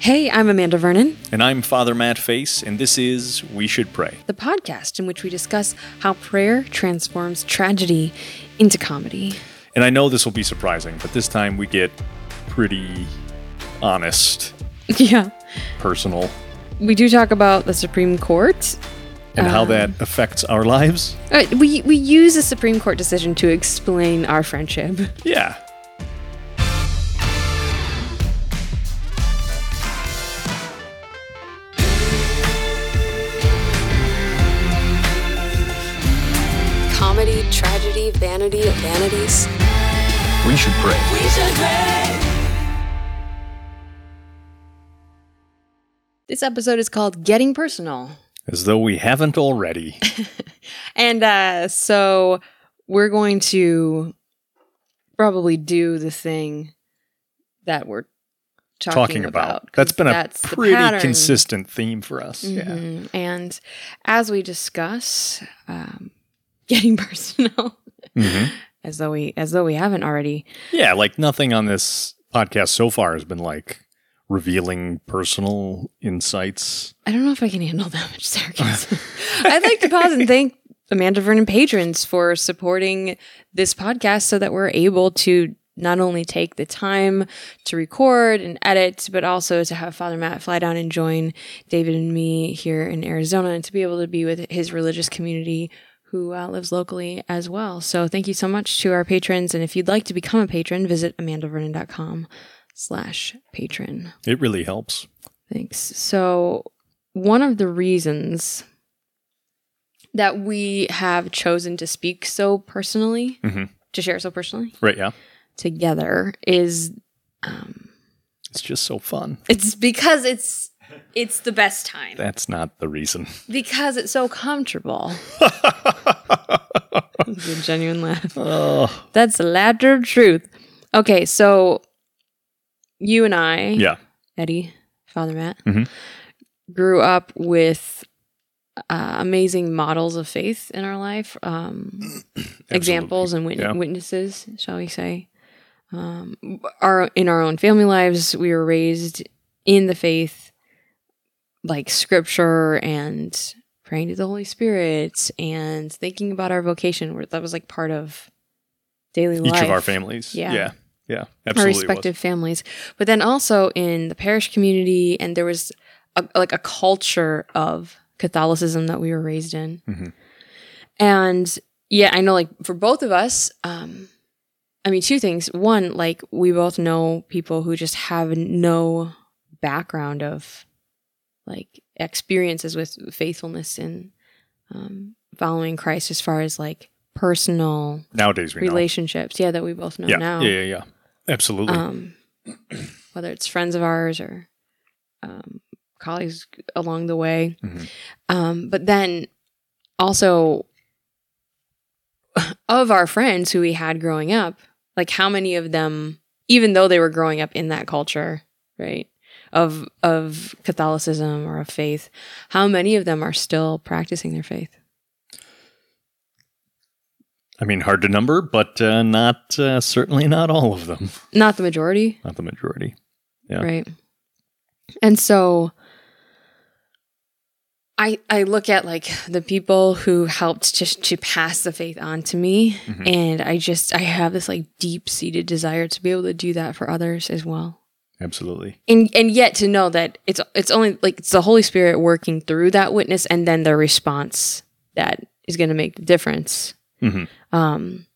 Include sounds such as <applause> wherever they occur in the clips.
Hey, I'm Amanda Vernon, And I'm Father Matt Face, and this is We Should Pray. the podcast in which we discuss how prayer transforms tragedy into comedy. And I know this will be surprising, but this time we get pretty honest, <laughs> yeah. personal, We do talk about the Supreme Court. and how Um, that affects our lives. Uh, we, we use a Supreme Court decision to explain our friendship. Yeah. Comedy, tragedy, vanity of vanities. We should pray. This episode is called Getting Personal. As though we haven't already. <laughs> And uh, so we're going to probably do the thing that we're talking, talking about. about. 'cause That's been a that's the pretty consistent theme for us. Yeah. Mhm. And as we discuss um, getting <laughs> personal, hmm as though we as though we haven't already. Yeah, like nothing on this podcast so far has been like revealing personal insights. I don't know if I can handle that much sarcasm. <laughs> I'd like to pause and thank Amanda Vernon patrons for supporting this podcast so that we're able to not only take the time to record and edit, but also to have Father Matt fly down and join David and me here in Arizona and to be able to be with his religious community who uh, lives locally as well. So thank you so much to our patrons. And if you'd like to become a patron, visit amandavernon.com slash patron. It really helps. Thanks. So, one of the reasons that we have chosen to speak so personally, Mhm. to share so personally Right, yeah. together is um, It's just so fun. it's because it's it's the best time That's not the reason. because it's so comfortable. <laughs> A genuine laugh. oh, That's the laughter truth. Okay, so you and I, yeah. Eddie, Father Matt, Mhm. grew up with uh, amazing models of faith in our life, um, <clears throat> examples and wit- Yeah. witnesses, shall we say. Um, our in our own family lives, we were raised in the faith, like scripture and praying to the Holy Spirit and thinking about our vocation. Where that was like part of daily Each life of our families. Yeah. Yeah. Yeah. our Absolutely. was. respective families, but then also in the parish community, and there was a, like a culture of Catholicism that we were raised in, Mhm. and yeah, I know like for both of us, um, I mean two things. One, like we both know people who just have no background of like experiences with faithfulness and um, following Christ as far as like personal Nowadays we know. relationships. Yeah, that we both know yeah. now yeah. Yeah. Yeah. Absolutely. um, <clears throat> whether it's friends of ours or um, colleagues along the way. Mhm. Um, but then also <laughs> of our friends who we had growing up, like how many of them, even though they were growing up in that culture, right? Of of Catholicism or of faith, how many of them are still practicing their faith? I mean, hard to number, but uh, not uh, certainly not all of them. Not the majority, Not the majority. Yeah. right and so i i look at like the people who helped just to pass the faith on to me Mhm. and i just i have this like deep seated desire to be able to do that for others as well Absolutely. and and yet to know that it's it's only like it's the holy spirit working through that witness and then the response that is going to make the difference Mhm. um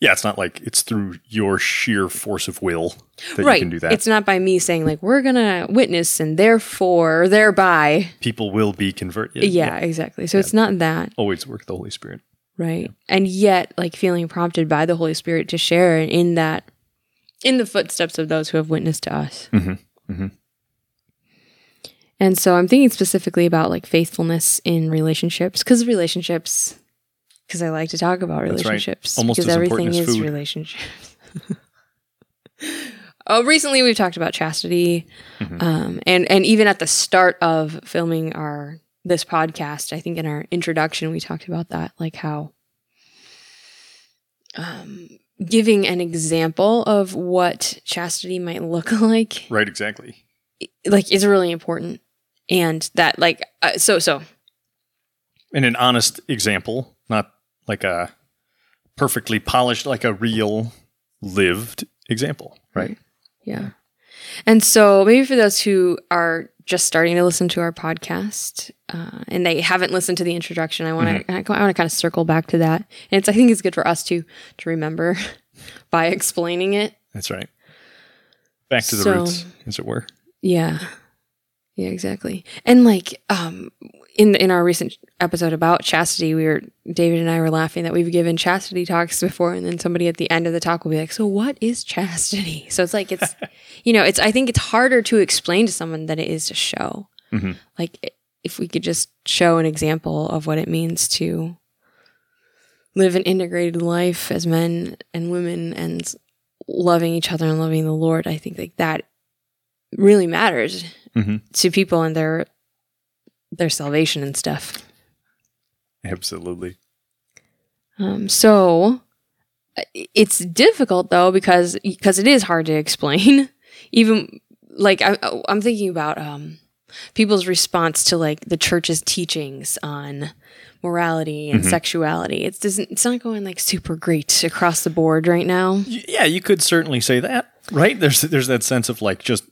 Yeah, it's not like it's through your sheer force of will that right you can do that. it's not by me saying like we're gonna witness and therefore thereby People will be converted. yeah, exactly so it's not that Always work the Holy Spirit. right and yet like feeling prompted by the holy spirit to share in that in the footsteps of those who have witnessed to us Mhm. Mhm. and so i'm thinking specifically about like faithfulness in relationships because relationships because i like to talk about That's right. relationships Almost because everything is relationships <laughs> oh recently we've talked about chastity Mhm. um, and and even at the start of filming our this podcast i think in our introduction we talked about that like how um, giving an example of what chastity might look <laughs> like Right, exactly. like is really important and that like uh, so so And an honest example, not like a perfectly polished, like a real lived example, right? Yeah. And so maybe for those who are just starting to listen to our podcast uh, and they haven't listened to the introduction, I want to I want to kind of circle back to that. And it's I think it's good for us to to remember <laughs> by explaining it. That's right. Back to the So- roots, as it were. Yeah. Yeah, exactly. And like um in in our recent episode about chastity, we were David and I were laughing that we've given chastity talks before and then somebody at the end of the talk will be like, "So what is chastity?" <laughs> So it's like it's you know, it's I think it's harder to explain to someone than it is to show. Mhm. Like if we could just show an example of what it means to live an integrated life as men and women and loving each other and loving the Lord, I think like that really matters Mhm. to people and their their salvation and stuff. Absolutely. Um, so it's difficult though because because it is hard to explain. <laughs> Even like I, I'm thinking about um, people's response to like the church's teachings on morality and sexuality. It doesn't. It's not going like super great across the board right now. Yeah, you could certainly say that, right? There's there's that sense of like just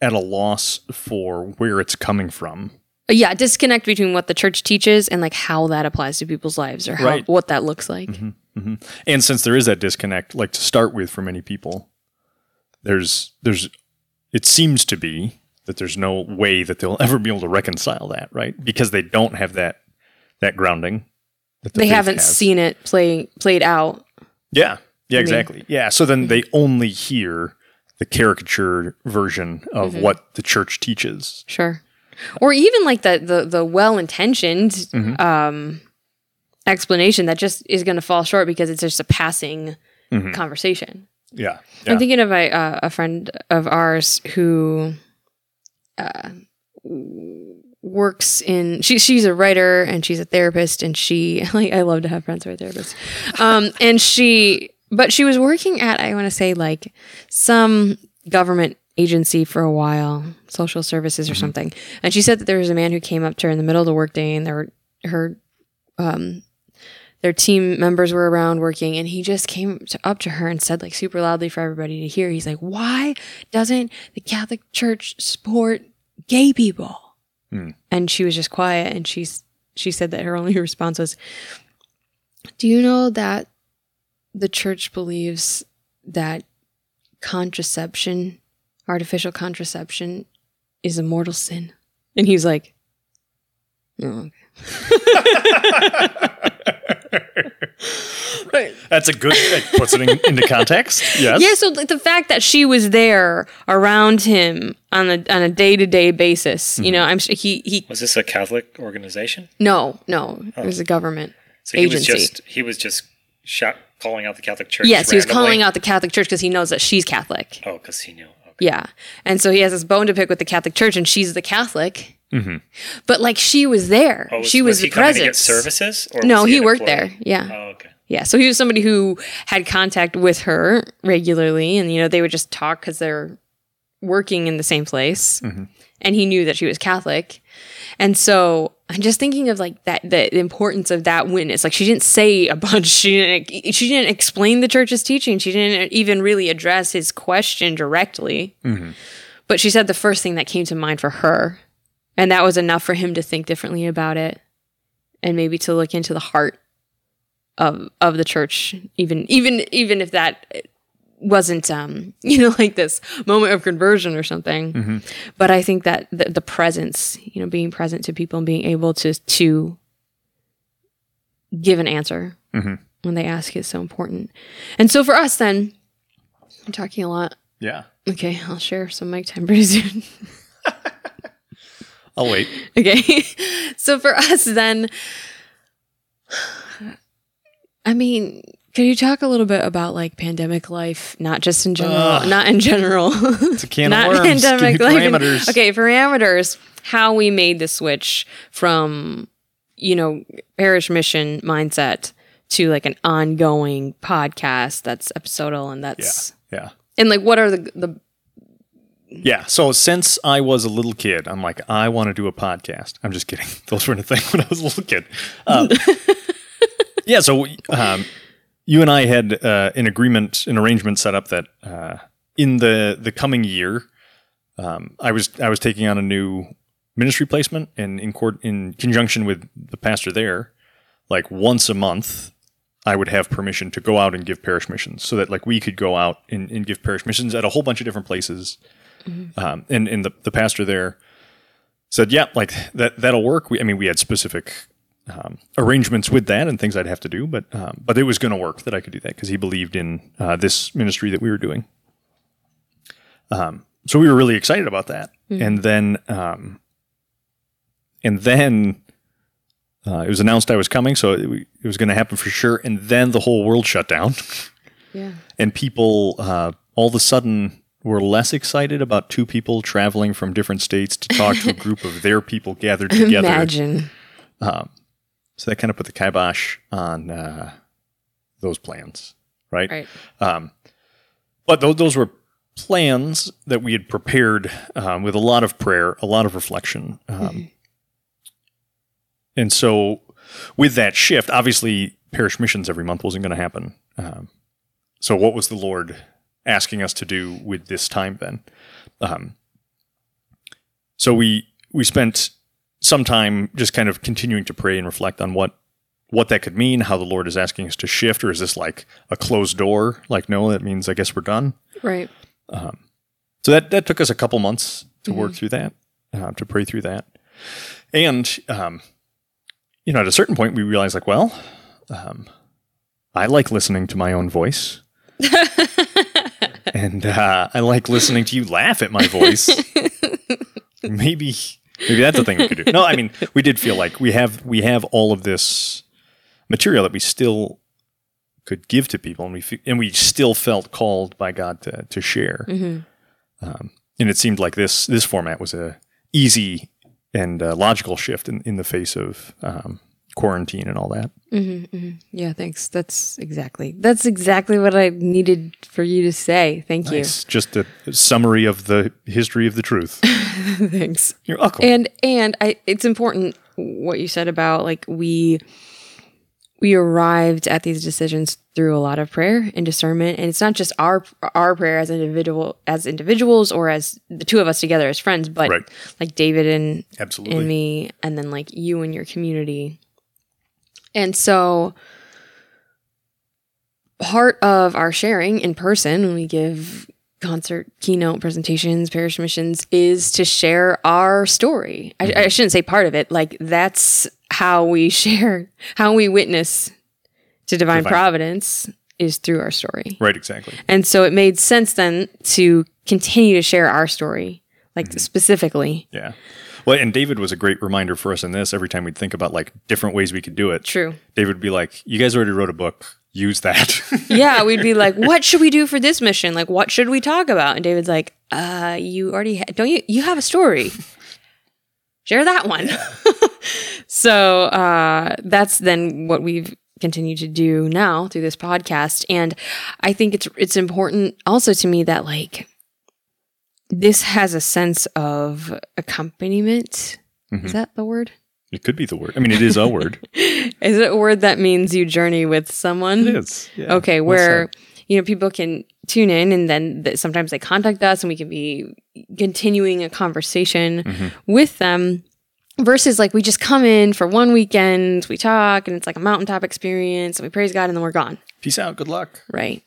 at a loss for where it's coming from. Yeah, disconnect between what the church teaches and like how that applies to people's lives or how, Right. what that looks like. And since there is that disconnect, like to start with for many people, there's there's it seems to be that there's no way that they'll <laughs> ever be able to reconcile that, right? Because they don't have that that grounding. That the They haven't has. seen it play played out. Yeah. Yeah, mean- exactly. Yeah. So then they only hear the caricature version of Mm-hmm. what the church teaches. Sure. Or even like the the, the well intentioned Mm-hmm. um, explanation that just is going to fall short because it's just a passing Mhm. conversation. Yeah. Yeah. I'm thinking of a uh, a friend of ours who uh, works in she she's a writer and she's a therapist and she <laughs> like I love to have friends who are therapists. Um, and she but she was working at I want to say like some government agency for a while, social services or something. And she said that there was a man who came up to her in the middle of the workday and there her um their team members were around working and he just came to, up to her and said like super loudly for everybody to hear he's like why doesn't the catholic church support gay people Hmm. and she was just quiet and she's she said that her only <laughs> response was do you know that the church believes that contraception artificial contraception is a mortal sin and he's like oh, <laughs> okay. That's a good it puts it in, into context. Yes. Yeah, so the fact that she was there around him on a on a day to day basis, you mm-hmm. know, I'm sure he he Was this a Catholic organization? no no it was a oh. government. So he Agency. was just he was just shout, calling out the Catholic Church. yes, he was calling out the Catholic Church because he knows that she's Catholic. Oh, because he knew. Okay. Yeah, and so he has this bone to pick with the Catholic Church, and she's the Catholic. Mm-hmm. But like she was there, Oh, was, she was, he the coming presence. services? Or No, was he worked employee? there. Yeah. Oh, okay. Yeah, so he was somebody who had contact with her regularly, and you know they would just talk because they're working in the same place, mm-hmm. and he knew that she was Catholic, and so I'm just thinking of like that the importance of that witness. Like she didn't say a bunch, <laughs> she didn't she didn't explain the church's teaching, she didn't even really address his question directly, mm-hmm. but she said the first thing that came to mind for her, and that was enough for him to think differently about it, and maybe to look into the heart of of the church even even even if that wasn't um <laughs> you know like this moment of conversion or something but i think that the, the presence you know being present to people and being able to to give an answer Mhm. when they ask is so important and so for us then i'm talking a lot Yeah. okay i'll share some mic time pretty soon <laughs> I'll wait. Okay. <laughs> so for us then <sighs> I mean, could you talk a little bit about like pandemic life, not just in general, Ugh. not in general. <laughs> It's a can not of worms. Me life. in- parameters. okay, parameters, how we made the switch from you know, parish mission mindset to like an ongoing podcast that's episodal and that's Yeah. and like what are the the Yeah. So since I was a little kid, I'm like, I want to do a podcast. I'm just kidding. <laughs> Those weren't a thing when I was a little kid. Um, <laughs> yeah. So um, you and I had uh, an agreement, an arrangement set up that uh, in the the coming year, um, I was I was taking on a new ministry placement, and in court in conjunction with the pastor there, like once a month. I would have permission to go out and give parish missions so that like we could go out and, and give parish missions at a whole bunch of different places um, and and the, the pastor there said, "Yeah, like that that'll work." We, I mean, we had specific um, arrangements with that and things I'd have to do, but um, but it was going to work that I could do that because he believed in uh, this ministry that we were doing. Um, so we were really excited about that, and then um, and then. Uh, it was announced I was coming, so it, it was going to happen for sure. And then the whole world shut down <laughs> Yeah. and people uh, all of a sudden were less excited about two people traveling from different states to talk to a group of their people gathered <laughs> together. Imagine. So that kind of put the kibosh on uh, those plans, right? Right. But those, those were plans that we had prepared um, with a lot of prayer, a lot of reflection. Um, And so, with that shift, obviously, parish missions every month wasn't going to happen. Um, so, what was the Lord asking us to do with this time then? Um, so we we spent some time just kind of continuing to pray and reflect on what what that could mean, how the Lord is asking us to shift, or is this like a closed door? Like, no, that means I guess we're done. Right. So that that took us a couple months to work through that, uh, to pray through that, and um, you know, at a certain point, we realized like, well, um, I like listening to my own voice, <laughs> and uh, I like listening to you laugh at my voice. <laughs> maybe maybe that's a thing we could do. No, I mean, we did feel like we have we have all of this material that we still could give to people, and we fe- and we still felt called by God to to share. Um, and it seemed like this this format was a easy and uh, logical shift in, in the face of um, quarantine and all that. Mm-hmm, mm-hmm. Yeah, thanks. That's exactly that's exactly what I needed for you to say. Thank you. It's just a summary of the history of the truth. <laughs> thanks. You're welcome. And and I it's important what you said about like we we arrived at these decisions through a lot of prayer and discernment and it's not just our our prayer as individual as individuals or as the two of us together as friends but Right. like David and Absolutely. and me and then like you and your community. And so part of our sharing in person when we give concert keynote presentations parish missions is to share our story I, I mm-hmm. shouldn't say part of it like that's how we <laughs> share how we witness to divine, Divine. providence is through our story right, exactly. and so it made sense then to continue to share our story like mm-hmm. specifically Yeah. Well, and David was a great reminder for us in this. Every time we'd think about like different ways we could do it, true David would be like, "You guys already wrote a book. Use that." <laughs> yeah, we'd be like, "What should we do for this mission? Like, what should we talk about?" And David's like, "Uh, you already ha- don't you? You have a story. Share that one." <laughs> so uh, that's then what we've continued to do now through this podcast, and I think it's it's important also to me that like this has a sense of accompaniment. Is that the word? it could be the word. I mean, it is a word. <laughs> Is it a word that means you journey with someone? It is. Yeah. Okay, where you know people can tune in and then th- sometimes they contact us and we can be continuing a conversation Mm-hmm. with them versus like we just come in for one weekend, we talk and it's like a mountaintop experience and we praise God and then we're gone, Peace out. Good luck. right?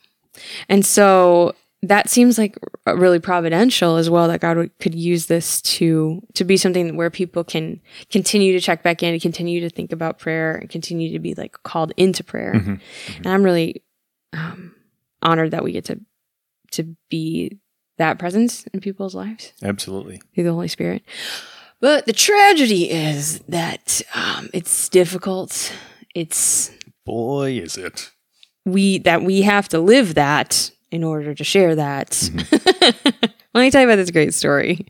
And so that seems like really providential as well that God would, could use this to to be something where people can continue to check back in and continue to think about prayer and continue to be like called into prayer. And I'm really um, honored that we get to to be that presence in people's lives Absolutely. through the Holy Spirit. But the tragedy is that um, it's difficult. It's Boy, is it. we that we have to live that in order to share that. <laughs> Let me tell you about this great story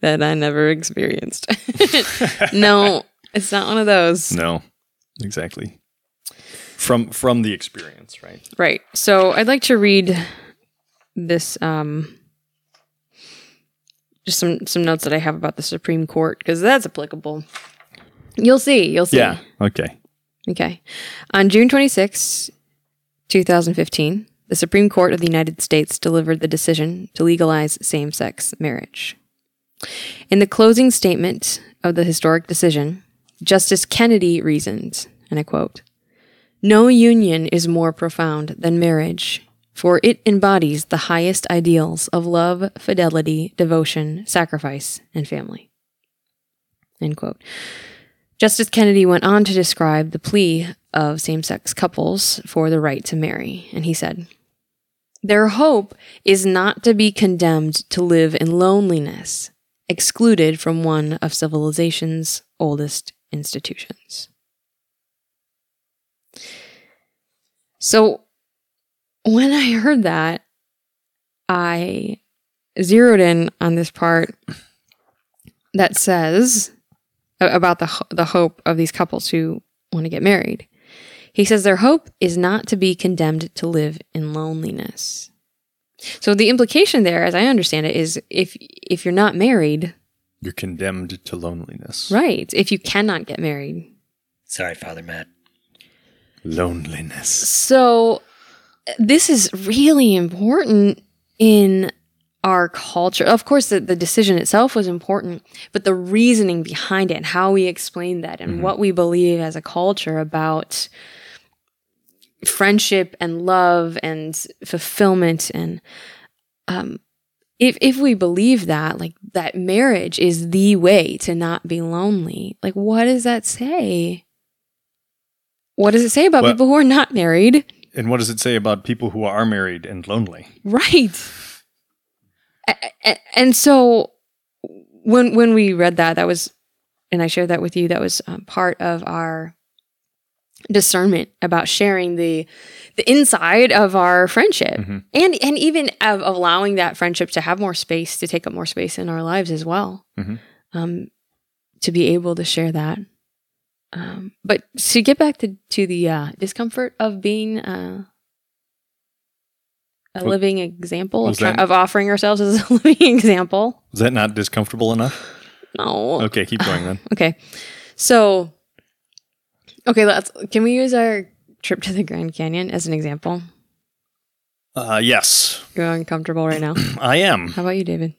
that I never experienced. <laughs> no, it's not one of those. No, exactly. From from the experience, right? Right. So I'd like to read this um just some some notes that I have about the Supreme Court because that's applicable. You'll see. You'll see. Yeah. Okay. Okay. On June 26, 2015, the Supreme Court of the United States delivered the decision to legalize same sex marriage. In the closing statement of the historic decision, Justice Kennedy reasoned, and I quote, No union is more profound than marriage, for it embodies the highest ideals of love, fidelity, devotion, sacrifice, and family. End quote. Justice Kennedy went on to describe the plea of same sex couples for the right to marry, and he said, Their hope is not to be condemned to live in loneliness, excluded from one of civilization's oldest institutions. So, when I heard that, I zeroed in on this part that says about the the hope of these couples who want to get married. He says their hope is not to be condemned to live in loneliness. So the implication there, as I understand it, is if if you're not married, You're condemned to loneliness. right? If you cannot get married, Sorry, Father Matt. Loneliness. So this is really important in our culture. Of course, the, the decision itself was important, but the reasoning behind it and how we explain that and mm-hmm. what we believe as a culture about friendship and love and fulfillment and um if if we believe that like that marriage is the way to not be lonely like what does that say what does it say about Well- people who are not married And what does it say about people who are married and lonely? Right. And so when when we read that, that was, and I shared that with you. That was um, part of our discernment about sharing the the inside of our friendship, Mhm. and and even of allowing that friendship to have more space, to take up more space in our lives as well. Mhm. Um, to be able to share that. Um, but to get back to to the uh, discomfort of being uh, a Was- living example of, that- of offering ourselves as a <laughs> living example. Is that not discomfortable enough? No. Okay, keep going then. <laughs> Okay. So, okay, let's. Can we use our trip to the Grand Canyon as an example? Uh, yes, You're uncomfortable right now. <clears throat> I am. How about you, David?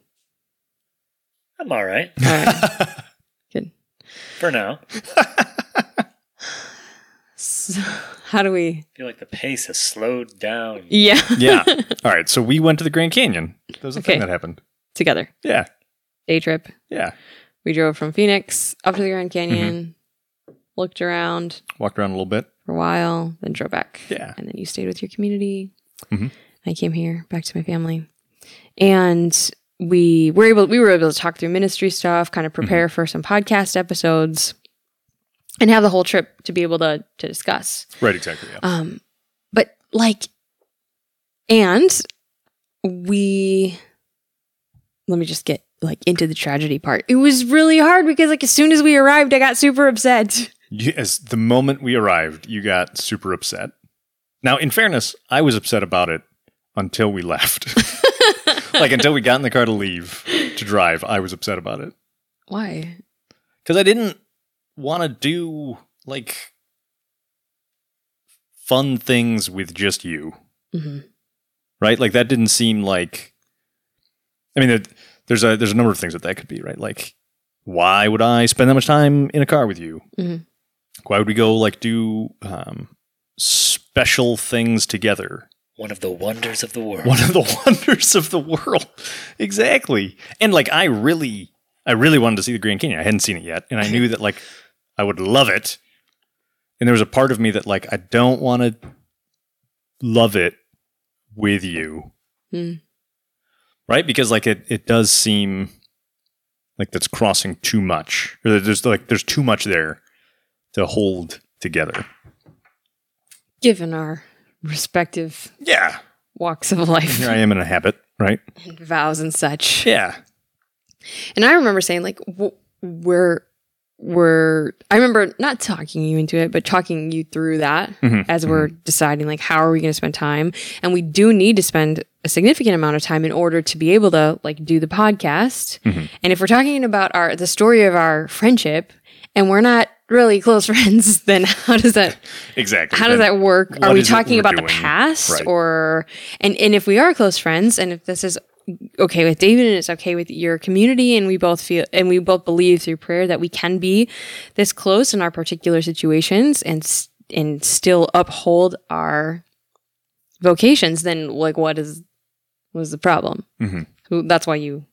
I'm all right All right. <laughs> Good. for now. <laughs> So, how do we? I feel like the pace has slowed down. Yeah. yeah. <laughs> All right. So we went to the Grand Canyon. That was the Okay. thing that happened. Together. Yeah. Day trip. Yeah. We drove from Phoenix up to the Grand Canyon, looked around Walked around a little bit. for a while, then drove back. Yeah. And then you stayed with your community. Mhm. I came here back to my family. And we were able we were able to talk through ministry stuff, kind of prepare for some podcast episodes and have the whole trip to be able to to discuss. Right. Exactly. Yeah. Um, but like, and we, let me just get like into the tragedy part. It was really hard because like as soon as we arrived, I got super upset. <laughs> Yes. The moment we arrived, you got super upset. Now, in fairness, I was upset about it until we left. <laughs> like until we got in the car to leave to drive, I was upset about it Why? because I didn't want to do like fun things with just you. hmm right? Like that didn't seem like. I mean, there- there's a there's a number of things that that could be, right? Like, why would I spend that much time in a car with you? Mhm. Why would we go like do um, special things together? One of the wonders of the world. One of the <laughs> wonders of the world, exactly. And like, I really, I really wanted to see the Grand Canyon. I hadn't seen it yet, and I knew <laughs> that like I would love it. And there was a part of me that like I don't want to love it with you Mm. right? Because like it, it does seem like that's crossing too much. Or there's like there's too much there to hold together. Given our respective Yeah, walks of life here I am in a habit, right? and vows and such. Yeah, And I remember saying like w- we're we're I remember not talking you into it, but talking you through that Mhm, as we're deciding like how are we going to spend time, and we do need to spend a significant amount of time in order to be able to like do the podcast. And if we're talking about our the story of our friendship and we're not really close <laughs> friends, then how does that Exactly. how does Then that work? Are we talking about the past Right. or and and if we are close friends and if this is okay with David and it's okay with your community and we both feel and we both believe through prayer that we can be this close in our particular situations and and still uphold our vocations then like what is was the problem? Mhm. Who- That's why you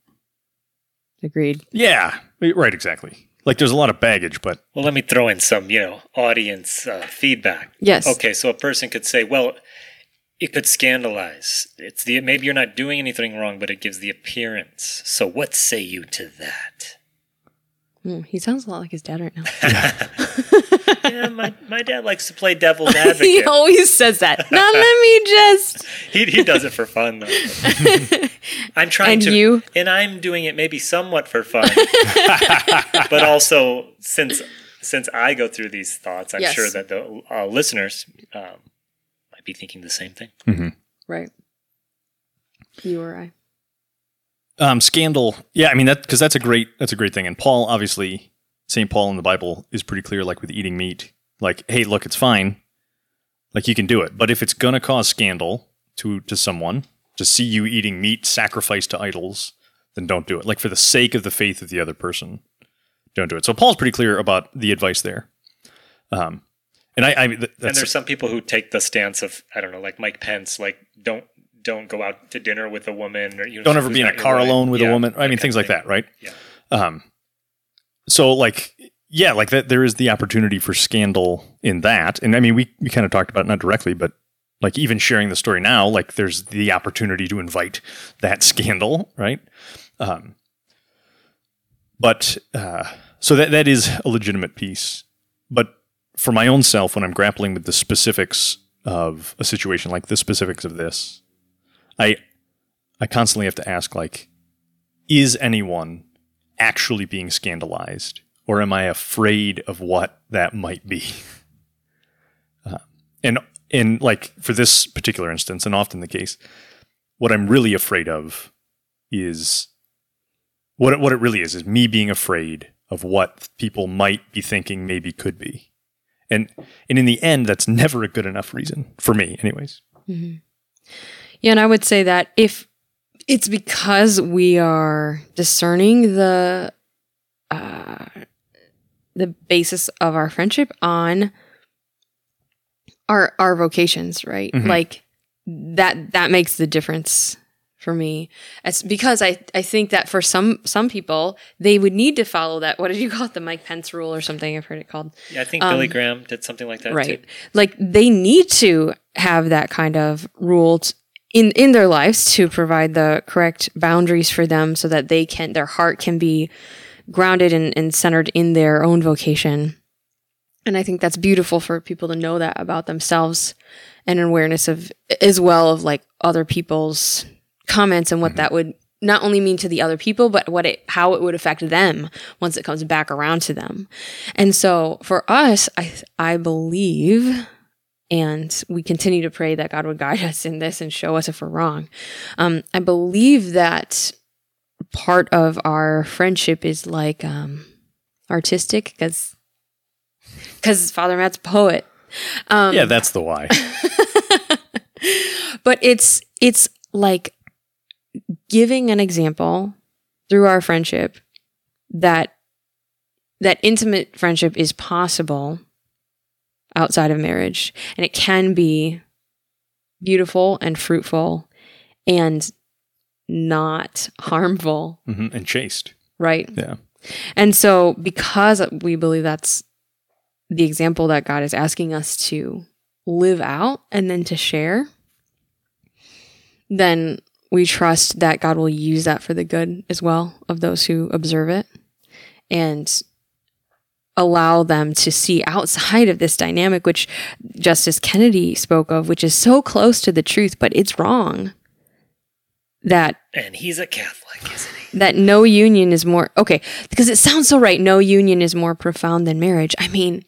agreed. Yeah. Right. Exactly. Like there's a lot of baggage, but Well, let me throw in some, you know, audience uh, feedback. Yes. Okay, so a person could say, well, it could scandalize. It's the maybe you're not doing anything wrong, but it gives the appearance. So what say you to that? Hmm, he sounds a lot like his dad right now. <laughs> yeah, my, my dad likes to play devil's <laughs> advocate. he always says that. Now let me <laughs> just he, he does it for fun though. <laughs> I'm trying And to you? and I'm doing it maybe somewhat for fun. but also since since I go through these thoughts, I'm Yes. sure that the uh, listeners um, might be thinking the same thing. Right. You or I. um, scandal. Yeah. I mean that because that's a great that's a great thing. And Paul, obviously, Saint Paul in the Bible is pretty clear. Like with eating meat, like hey, look, it's fine. Like you can do it, but if it's gonna cause scandal to to someone to see you eating meat sacrificed to idols, then don't do it. Like for the sake of the faith of the other person, don't do it. So Paul's pretty clear about the advice there. Um, and I, I th- and there's some people who take the stance of I don't know, like Mike Pence, like don't don't go out to dinner with a woman or you know, don't ever be in a car alone with Yeah, a woman. I mean, things like that, right? Yeah. Um, so like, yeah, like that, there is the opportunity for scandal in that. And I mean, we, we kind of talked about it, not directly, but like even sharing the story now, like there's the opportunity to invite that <laughs> scandal, right? Um, but, uh, so that, that is a legitimate piece. But for my own self, when I'm grappling with the specifics of a situation, like the specifics of this, I, I constantly have to ask, like, is anyone actually being scandalized, or am I afraid of what that might be? <laughs> Uh, and and like for this particular instance, and often the case, what I'm really afraid of is what it, what it really is is me being afraid of what people might be thinking maybe could be, and and in the end, that's never a good enough reason for me, anyways. Yeah, and I would say that if it's because we are discerning the uh, the basis of our friendship on our our vocations, right? Mhm. Like that that makes the difference for me. It's because I I think that for some some people they would need to follow that. What did you call it? The Mike Pence rule or something? I've heard it called. Yeah, I think Billy Graham did something like that Um, right too. like they need to have that kind of rule t- in in their lives to provide the correct boundaries for them so that they can their heart can be grounded and, and centered in their own vocation. And i think that's beautiful for people to know that about themselves and awareness of as well of like other people's comments and what that would not only mean to the other people but what it how it would affect them once it comes back around to them. And so for us i i believe and we continue to pray that god would guide us in this and show us if we're wrong um, i believe that part of our friendship is like um, artistic because because father matt's a poet um, yeah, that's the why. <laughs> but it's it's like giving an example through our friendship that that intimate friendship is possible outside of marriage and it can be beautiful and fruitful and not harmful hmm And chaste. right Yeah. and so because we believe that's the example that God is asking us to live out and then to share, then we trust that God will use that for the good as well of those who observe it and allow them to see outside of this dynamic, which Justice Kennedy spoke of, which is so close to the truth, but it's wrong. That And he's a Catholic, isn't he? that no union is more okay because it sounds so right no union is more profound than marriage i mean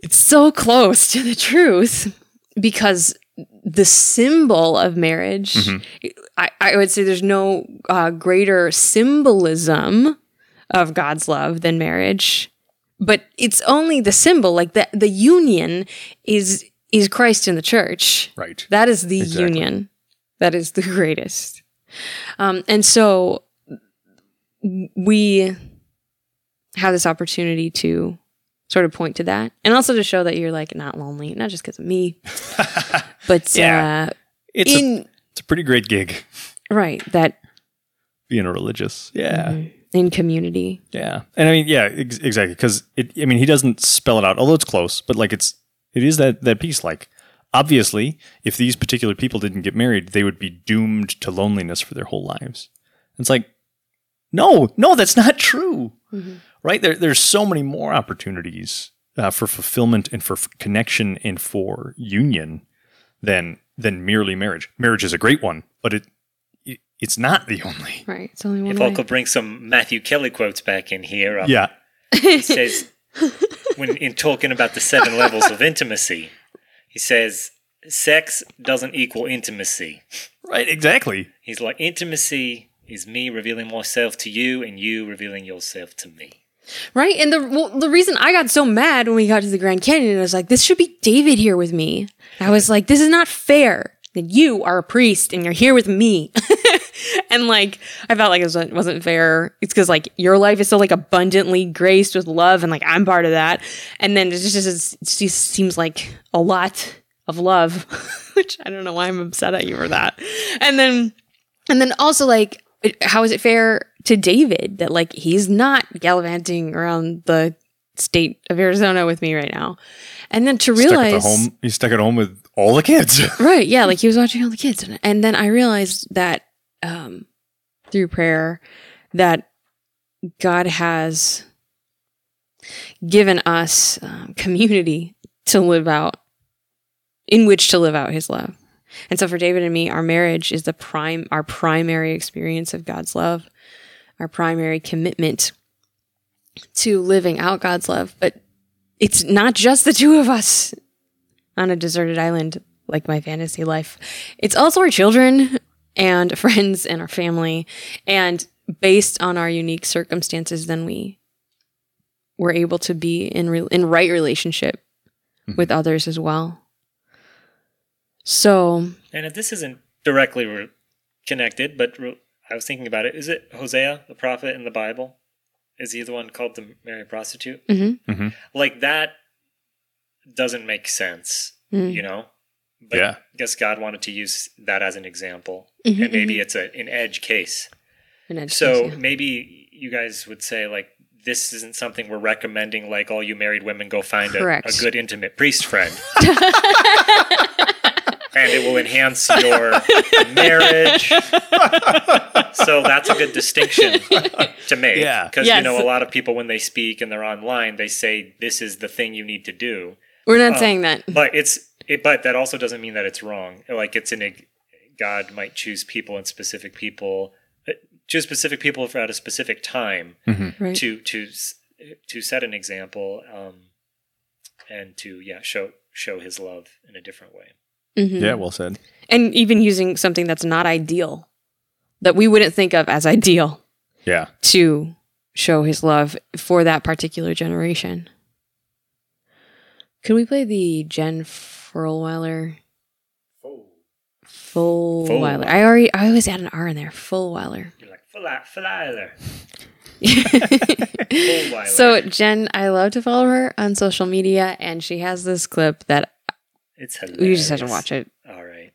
it's so close to the truth because the symbol of marriage. I, I would say there's no uh, greater symbolism of God's love than marriage, but it's only the symbol. Like the the union is is Christ in the church. Right. That is the Exactly. union. That is the <laughs> greatest. Um, and so we have this opportunity to sort of point to that and also to show that you're like not lonely, not just because of me, <laughs> but Yeah. uh, It's a, it's a pretty great gig right, that being a religious. Yeah. in community. Yeah. And I mean, yeah, ex- exactly. Cause it, I mean, he doesn't spell it out, although it's close, but like it's, it is that, that piece. Like, obviously, if these particular people didn't get married, they would be doomed to loneliness for their whole lives. It's like, no, no, that's not true. Right? There, there's so many more opportunities uh, for fulfillment and for f- connection and for union than than merely marriage. Marriage is a great one, but it, it it's not the only. <laughs> Right. It's only one If way. I could bring some Matthew Kelly quotes back in here, um, Yeah. he says when in talking about the seven levels of intimacy, he says sex doesn't equal intimacy. Right. Exactly. He's like intimacy is me revealing myself to you and you revealing yourself to me. Right. And the well, the reason I got so mad when we got to the Grand Canyon, I was like, this should be David here with me. I was like, this is not fair that you are a priest and you're here with me. <laughs> <laughs> and like, I felt like it wasn't, wasn't fair. It's because like your life is so like abundantly graced with love, and like I'm part of that. And then it just, just, it just seems like a lot of love, <laughs> which I don't know why I'm upset at you for that. And then and then also like how is it fair to David that like he's not gallivanting around the state of Arizona with me right now? And then to Stuck at realize the home. He's stuck at home with all the kids. <laughs> right, yeah, like he was watching all the kids and, and then I realized that um through prayer that God has given us um, community to live out in which to live out his love. And so for David and me, our marriage is the prime our primary experience of God's love, our primary commitment to living out God's love. But it's not just the two of us on a deserted island like my fantasy life. It's also our children and <laughs> friends and our family. And based on our unique circumstances, then we were able to be in re- in right relationship with others as well. So And if this isn't directly re- connected, but re- I was thinking about it, is it Hosea, the prophet in the Bible? Is he the one called the marry a prostitute? mhm. Like that doesn't make sense, Mm. you know? But Yeah. I guess God wanted to use that as an example. Mhm, and maybe it's a, an edge case. an edge So case, yeah. maybe you guys would say, like, this isn't something we're recommending, like, all you married women go find a, a good intimate priest friend. <laughs> and it will enhance your marriage. so that's a good distinction to make. Yeah. Because, Yes. you know, a lot of people, when they speak and they're online, they say, this is the thing you need to do. we're not Oh. saying that. But it's, it, but that also doesn't mean that it's wrong. Like, it's an, God might choose people and specific people, uh, choose specific people for at a specific time Right. to, to, to set an example, um, and to, yeah, show, show his love in a different way. Mhm. Yeah, well said. And even using something that's not ideal, that we wouldn't think of as ideal Yeah. to show his love for that particular generation. Could we play the Jen Furlweiler? Fulwiler. I already, I always add an R in there. Fulwiler. <laughs> You're like, Flyler. <laughs> so Jen, I love to follow her on social media, and she has this clip that It's hilarious. you just have to watch it. All right.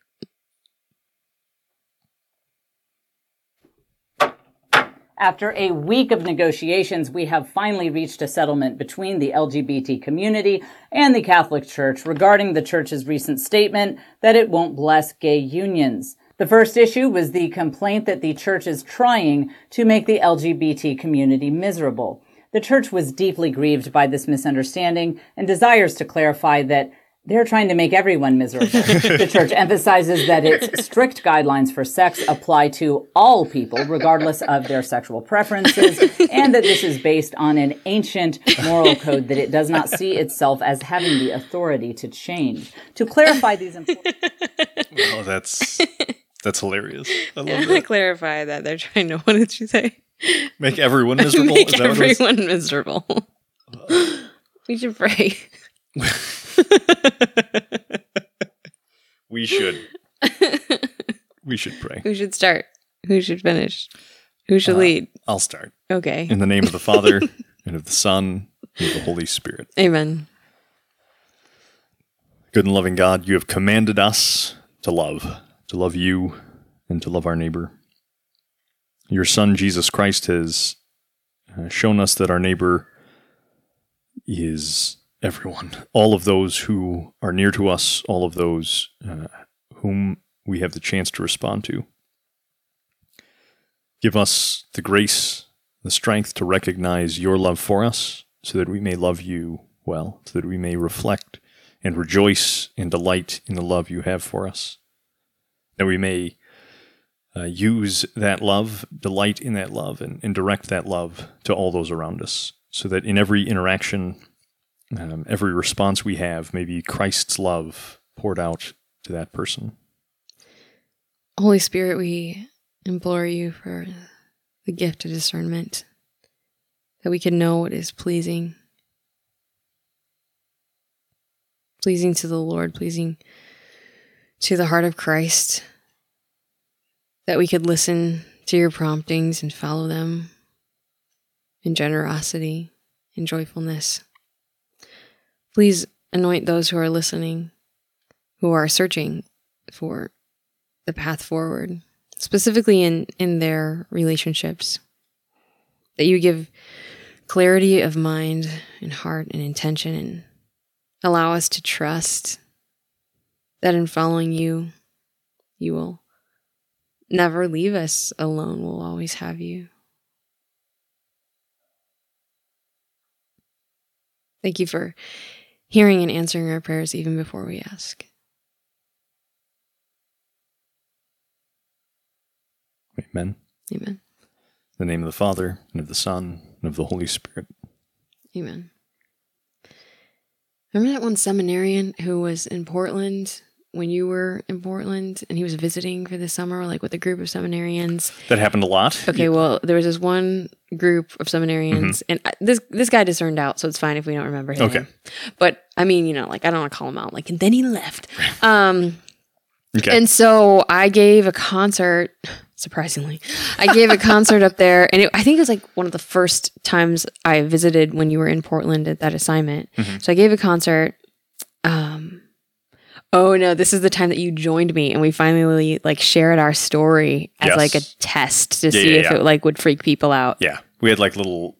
After a week of negotiations, we have finally reached a settlement between the LGBT community and the Catholic Church regarding the church's recent statement that it won't bless gay unions. The first issue was the complaint that the church is trying to make the LGBT community miserable. The church was deeply grieved by this misunderstanding and desires to clarify that they're trying to make everyone miserable. <laughs> the church emphasizes that its strict guidelines for sex apply to all people, regardless of their sexual preferences, and that this is based on an ancient moral code that it does not see itself as having the authority to change. To clarify these important Oh, that's that's hilarious. I love <laughs> I'm that. clarify that they're trying to. What did you say? Make everyone miserable. <laughs> Make Is that what it was? everyone miserable. we should pray. We should. <laughs> We should pray. Who should start? Who should finish? Who should Uh, lead? I'll start. Okay. In the name of the Father, <laughs> and of the Son, and of the Holy Spirit. Amen. Good and loving God, you have commanded us to love, to love you, and to love our neighbor. Your Son, Jesus Christ, has uh, shown us that our neighbor is everyone, all of those who are near to us, all of those uh, whom we have the chance to respond to. Give us the grace, the strength to recognize your love for us so that we may love you well, so that we may reflect and rejoice and delight in the love you have for us. That we may uh, use that love, delight in that love, and, and direct that love to all those around us, so that in every interaction, um, every response we have may be Christ's love poured out to that person. Holy Spirit, we implore you for the gift of discernment that we can know what is pleasing. Pleasing to the Lord, pleasing to the heart of Christ, that we could listen to your promptings and follow them in generosity and joyfulness. Please anoint those who are listening, who are searching for the path forward, specifically in, in their relationships. That you give clarity of mind and heart and intention and allow us to trust that in following you, you will never leave us alone. We'll always have you. Thank you for hearing and answering our prayers even before we ask. Amen. Amen. In the name of the Father, and of the Son, and of the Holy Spirit. Amen. Remember that one seminarian who was in Portland when you were in Portland and he was visiting for the summer, like with a group of seminarians? That happened a lot. Okay, well, there was this one group of seminarians, and I, this this guy discerned out, so it's fine if we don't remember his Okay. name. But I mean, you know, like I don't want to call him out. Like, and then he left. <laughs> Um, Okay. and so I gave a concert. Surprisingly, I gave a concert up there, and it, I think it was like one of the first times I visited when you were in Portland at that assignment. So I gave a concert. Oh no, this is the time that you joined me, and we finally like shared our story as Yes. like a test to Yeah, see yeah, if yeah. it like would freak people out. yeah. We had like little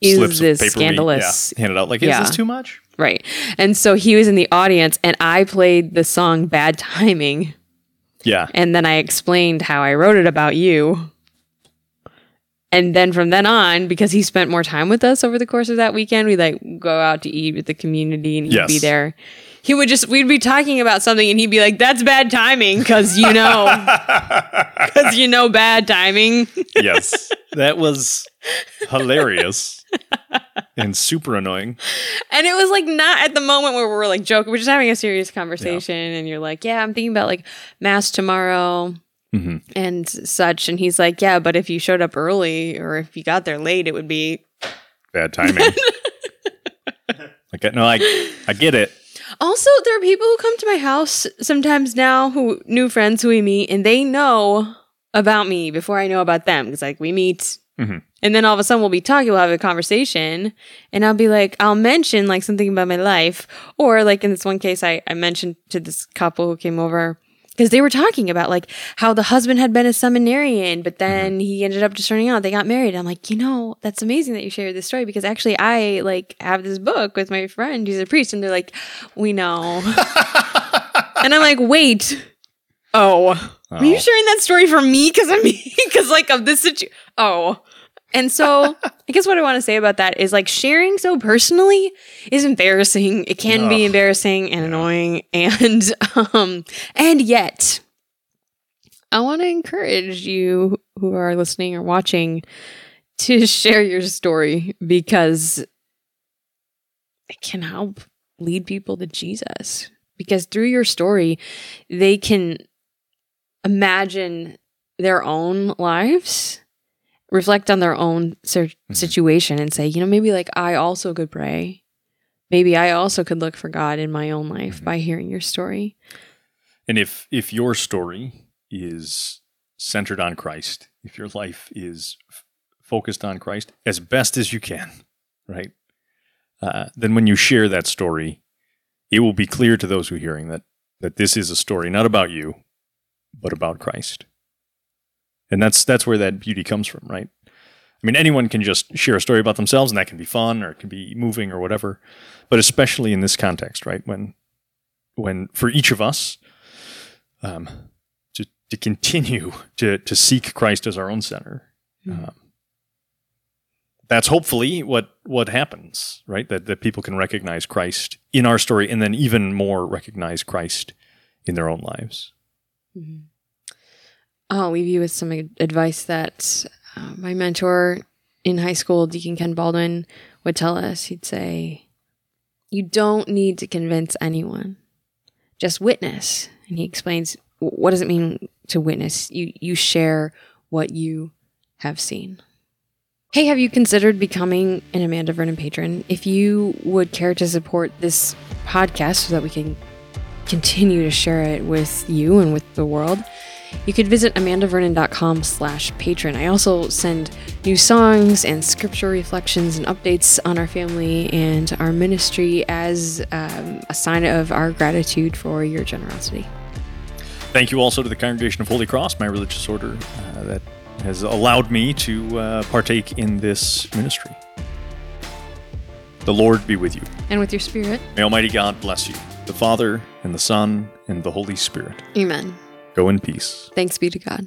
Is slips this of paper we- scandalous? yeah, handed out. Like, is this too much? Right. And so he was in the audience, and I played the song "Bad Timing." Yeah. and then I explained how I wrote it about you. And then from then on, because he spent more time with us over the course of that weekend, we like go out to eat with the community and he'd Yes. be there. He would just we'd be talking about something and he'd be like, "That's bad timing," because you know, <laughs> because you know, bad timing. yes. <laughs> That was hilarious and super annoying. And it was like not at the moment where we're like joking, we're just having a serious conversation, and you're like, "Yeah, I'm thinking about like mass tomorrow." Mhm. And such, and he's like, "Yeah, but if you showed up early or if you got there late, it would be Bad timing. <laughs> like, no, I, I get it. Also, there are people who come to my house sometimes now who new friends who we meet and they know about me before I know about them because like we meet Mhm. and then all of a sudden we'll be talking, we'll have a conversation and I'll be like, I'll mention like something about my life or like in this one case I, I mentioned to this couple who came over because they were talking about like how the husband had been a seminarian, but mm-hmm. then he ended up just turning out. They got married. I'm like, you know, that's amazing that you shared this story because actually I like have this book with my friend who's a priest, and they're like, we know, <laughs> and I'm like, wait, oh, are you Oh. sharing that story for me? Because I'm <laughs> because like of this situation. Oh. And so, I guess what I want to say about that is like sharing so personally is embarrassing. It can be embarrassing and annoying, and um, and yet, I want to encourage you who are listening or watching to share your story because it can help lead people to Jesus. Because through your story, they can imagine their own lives, reflect on their own ser- situation, and say, you know, maybe like I also could pray. Maybe I also could look for God in my own life by hearing your story. And if if your story is centered on Christ, if your life is f- focused on Christ as best as you can, right? Uh, then when you share that story, it will be clear to those who are hearing that that this is a story not about you, but about Christ. And that's that's where that beauty comes from, right? I mean, anyone can just share a story about themselves, and that can be fun or it can be moving or whatever. But especially in this context, right? When when for each of us, um, to to continue <laughs> to to seek Christ as our own center. Um, that's hopefully what what happens, right? That that people can recognize Christ in our story, and then even more recognize Christ in their own lives. I'll leave you with some advice that uh, my mentor in high school, Deacon Ken Baldwin, would tell us. He'd say, You don't need to convince anyone, just witness. And he explains, What does it mean to witness? You, you share what you have seen. Hey, have you considered becoming an Amanda Vernon patron? If you would care to support this podcast so that we can continue to share it with you and with the world, you could visit amandavernon.com slash patron. I also send new songs and scripture reflections and updates on our family and our ministry as um, a sign of our gratitude for your generosity. Thank you also to the Congregation of Holy Cross, my religious order, uh, that has allowed me to uh, partake in this ministry. The Lord be with you. And with your spirit, May Almighty God bless you, the Father, and the Son, and the Holy Spirit. amen. Go in peace. Thanks be to God.